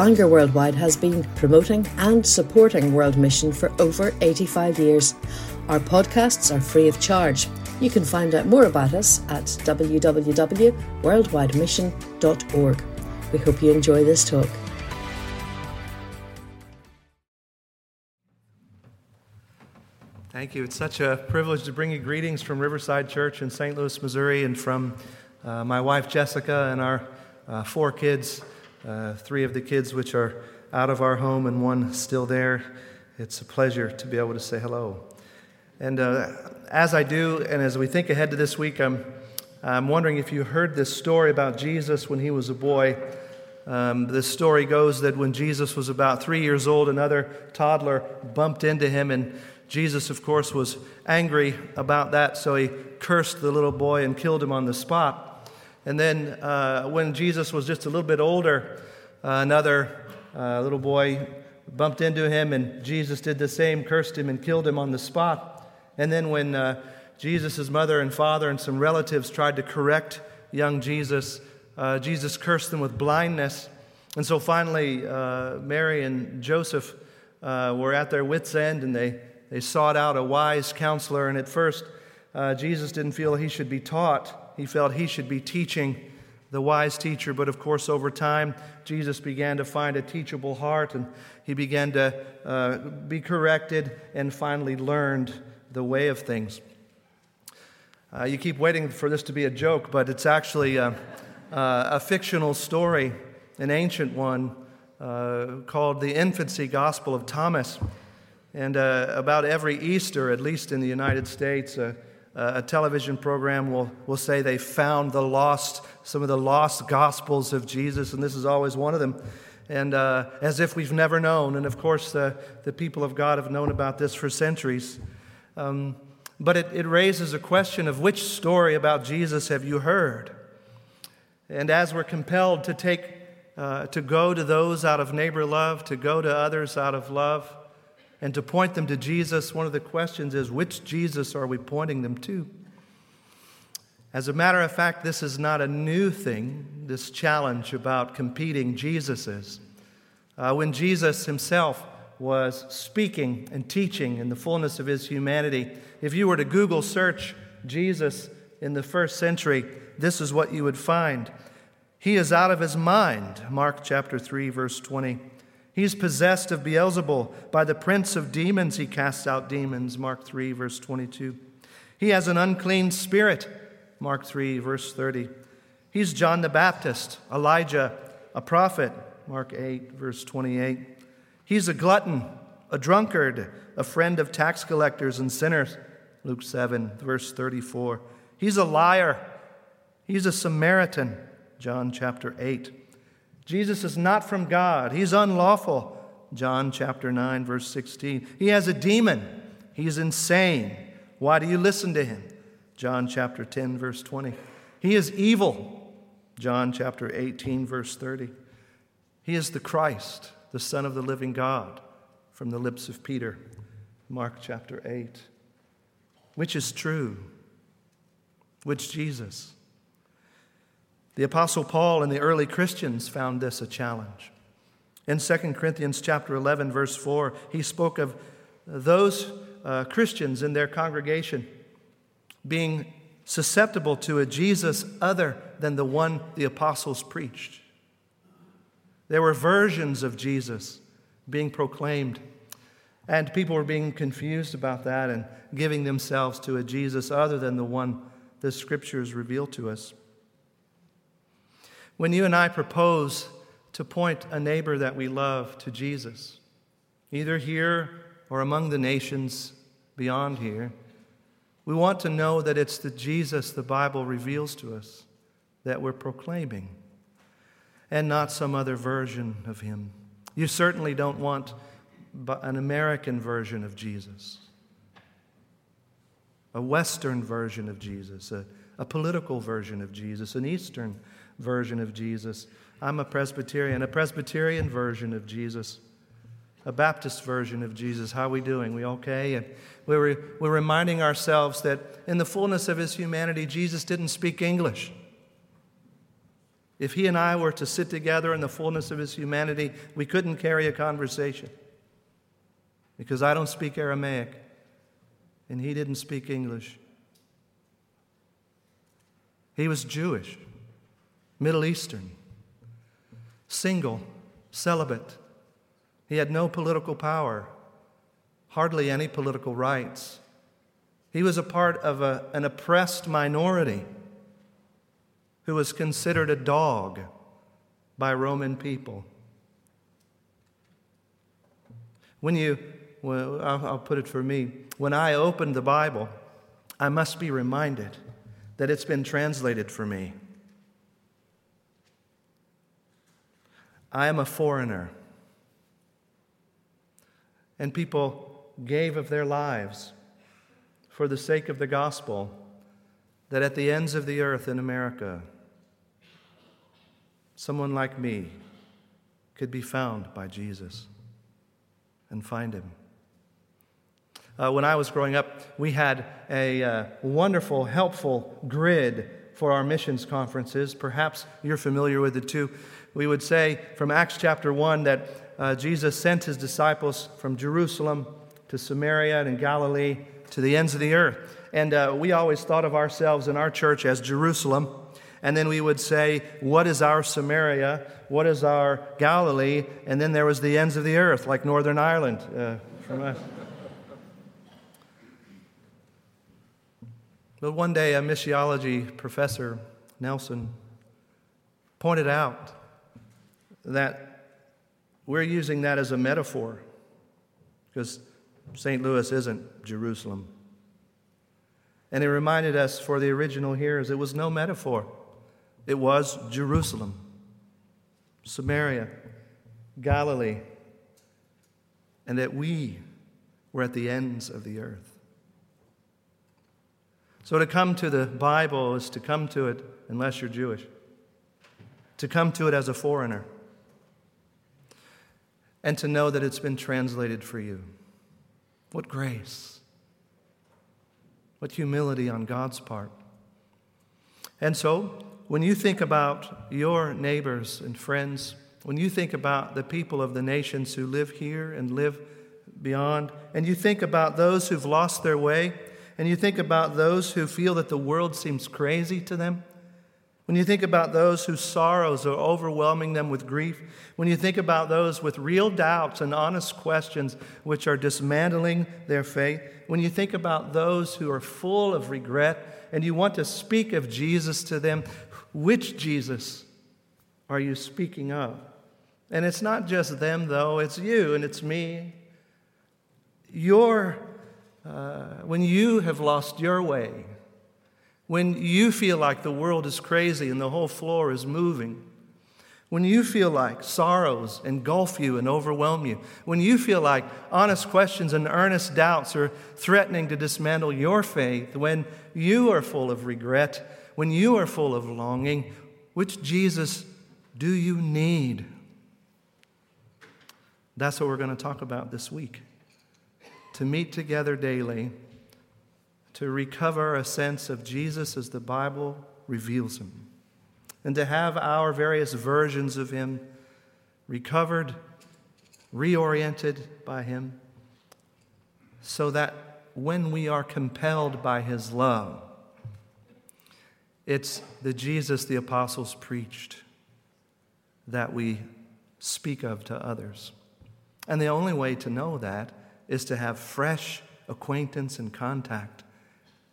Bangor Worldwide has been promoting and supporting World Mission for over 85 years. Our podcasts are free of charge. You can find out more about us at www.worldwidemission.org. We hope you enjoy this talk. Thank you. It's such a privilege to bring you greetings from Riverside Church in St. Louis, Missouri, and from uh, my wife Jessica and our uh, four kids, uh, three of the kids which are out of our home and one still there. It's a pleasure to be able to say hello. And uh, as I do, and as we think ahead to this week, I'm, I'm wondering if you heard this story about Jesus when he was a boy. Um, this story goes that when Jesus was about three years old, another toddler bumped into him and Jesus, of course, was angry about that, so he cursed the little boy and killed him on the spot. And then, uh, when Jesus was just a little bit older, uh, another uh, little boy bumped into him, and Jesus did the same, cursed him, and killed him on the spot. And then, when uh, Jesus' mother and father and some relatives tried to correct young Jesus, uh, Jesus cursed them with blindness. And so finally, uh, Mary and Joseph were at their wits' end, and they they sought out a wise counselor, and at first, uh, Jesus didn't feel he should be taught. He felt he should be teaching the wise teacher. But of course, over time, Jesus began to find a teachable heart, and he began to uh, be corrected and finally learned the way of things. Uh, you keep waiting for this to be a joke, but it's actually a, a fictional story, an ancient one, uh, called the Infancy Gospel of Thomas. And uh, about every Easter, at least in the United States, uh, a television program will, will say they found the lost, some of the lost gospels of Jesus, and this is always one of them. And uh, as if we've never known. And of course, the, the people of God have known about this for centuries. Um, but it, it raises a question of which story about Jesus have you heard? And as we're compelled to take, uh, to go to those out of neighbor love, to go to others out of love, and to point them to Jesus, one of the questions is which Jesus are we pointing them to? As a matter of fact, this is not a new thing, this challenge about competing Jesuses. Uh, when Jesus himself was speaking and teaching in the fullness of his humanity, if you were to Google search Jesus in the first century, this is what you would find. He is out of his mind, Mark chapter 3, verse 20. He's possessed of Beelzebul. By the prince of demons, he casts out demons. Mark 3, verse 22. He has an unclean spirit. Mark 3, verse 30. He's John the Baptist, Elijah, a prophet. Mark 8, verse 28. He's a glutton, a drunkard, a friend of tax collectors and sinners. Luke 7, verse 34. He's a liar. He's a Samaritan. John chapter 8. Jesus is not from God. He's unlawful. John chapter 9, verse 16. He has a demon. He's insane. Why do you listen to him? John chapter 10, verse 20. He is evil. John chapter 18, verse 30. He is the Christ, the Son of the living God, from the lips of Peter. Mark chapter 8. Which is true? Which Jesus? The apostle Paul and the early Christians found this a challenge. In 2 Corinthians chapter 11 verse 4, he spoke of those uh, Christians in their congregation being susceptible to a Jesus other than the one the apostles preached. There were versions of Jesus being proclaimed, and people were being confused about that and giving themselves to a Jesus other than the one the scriptures reveal to us. When you and I propose to point a neighbor that we love to Jesus, either here or among the nations beyond here, we want to know that it's the Jesus the Bible reveals to us that we're proclaiming and not some other version of him. You certainly don't want an American version of Jesus, a Western version of Jesus, a, a political version of Jesus, an Eastern version of Jesus. I'm a Presbyterian, a Presbyterian version of Jesus, a Baptist version of Jesus. How are we doing? We okay? And we're, we're reminding ourselves that in the fullness of his humanity, Jesus didn't speak English. If he and I were to sit together in the fullness of his humanity, we couldn't carry a conversation because I don't speak Aramaic and he didn't speak English. He was Jewish, Middle Eastern, single, celibate. He had no political power, hardly any political rights. He was a part of a, an oppressed minority who was considered a dog by Roman people. When you, well, I'll, put it for me, when I open the Bible, I must be reminded that it's been translated for me. I am a foreigner. And people gave of their lives for the sake of the gospel that at the ends of the earth in America, someone like me could be found by Jesus and find him. Uh, when I was growing up, we had a uh, wonderful, helpful grid for our missions conferences. Perhaps you're familiar with it too. We would say from Acts chapter 1 that uh, Jesus sent his disciples from Jerusalem to Samaria and Galilee to the ends of the earth. And uh, we always thought of ourselves in our church as Jerusalem. And then we would say, What is our Samaria? What is our Galilee? And then there was the ends of the earth, like Northern Ireland uh, from us. But one day, a missiology professor, Nelson, pointed out that we're using that as a metaphor because St. Louis isn't Jerusalem. And he reminded us for the original hearers, it was no metaphor. It was Jerusalem, Samaria, Galilee, and that we were at the ends of the earth. So to come to the Bible is to come to it, unless you're Jewish, to come to it as a foreigner, and to know that it's been translated for you. What grace! What humility on God's part. And so, when you think about your neighbors and friends, when you think about the people of the nations who live here and live beyond, and you think about those who've lost their way, and you think about those who feel that the world seems crazy to them, when you think about those whose sorrows are overwhelming them with grief, when you think about those with real doubts and honest questions which are dismantling their faith, when you think about those who are full of regret and you want to speak of Jesus to them, which Jesus are you speaking of? And it's not just them, though, it's you and it's me. Your, uh, when you have lost your way, when you feel like the world is crazy and the whole floor is moving, when you feel like sorrows engulf you and overwhelm you, when you feel like honest questions and earnest doubts are threatening to dismantle your faith, when you are full of regret, when you are full of longing, which Jesus do you need? That's what we're going to talk about this week. To meet together daily to recover a sense of Jesus as the Bible reveals him, and to have our various versions of him recovered, reoriented by him, so that when we are compelled by his love, it's the Jesus the apostles preached that we speak of to others. And the only way to know that is to have fresh acquaintance and contact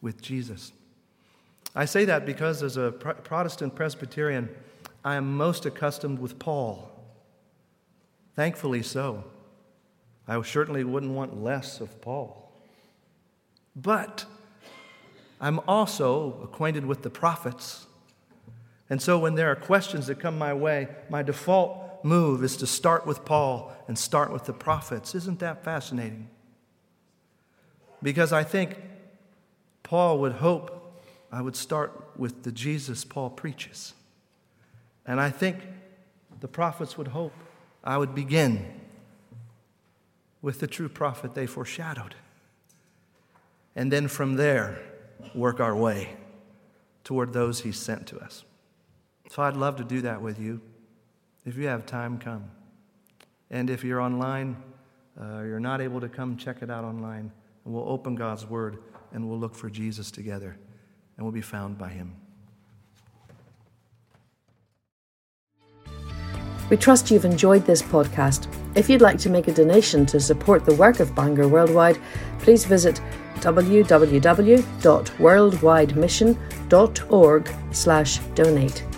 with Jesus. I say that because as a Protestant Presbyterian, I am most accustomed with Paul. Thankfully so. I certainly wouldn't want less of Paul. But I'm also acquainted with the prophets. And so when there are questions that come my way, my default move is to start with Paul and start with the prophets. Isn't that fascinating? Because I think Paul would hope I would start with the Jesus Paul preaches. And I think the prophets would hope I would begin with the true prophet they foreshadowed. And then from there, work our way toward those he sent to us. So I'd love to do that with you. If you have time, come. And if you're online, uh, you're not able to come, check it out online. And we'll open God's Word and we'll look for Jesus together and we'll be found by Him. We trust you've enjoyed this podcast. If you'd like to make a donation to support the work of Bangor Worldwide, please visit www.worldwidemission.org/donate.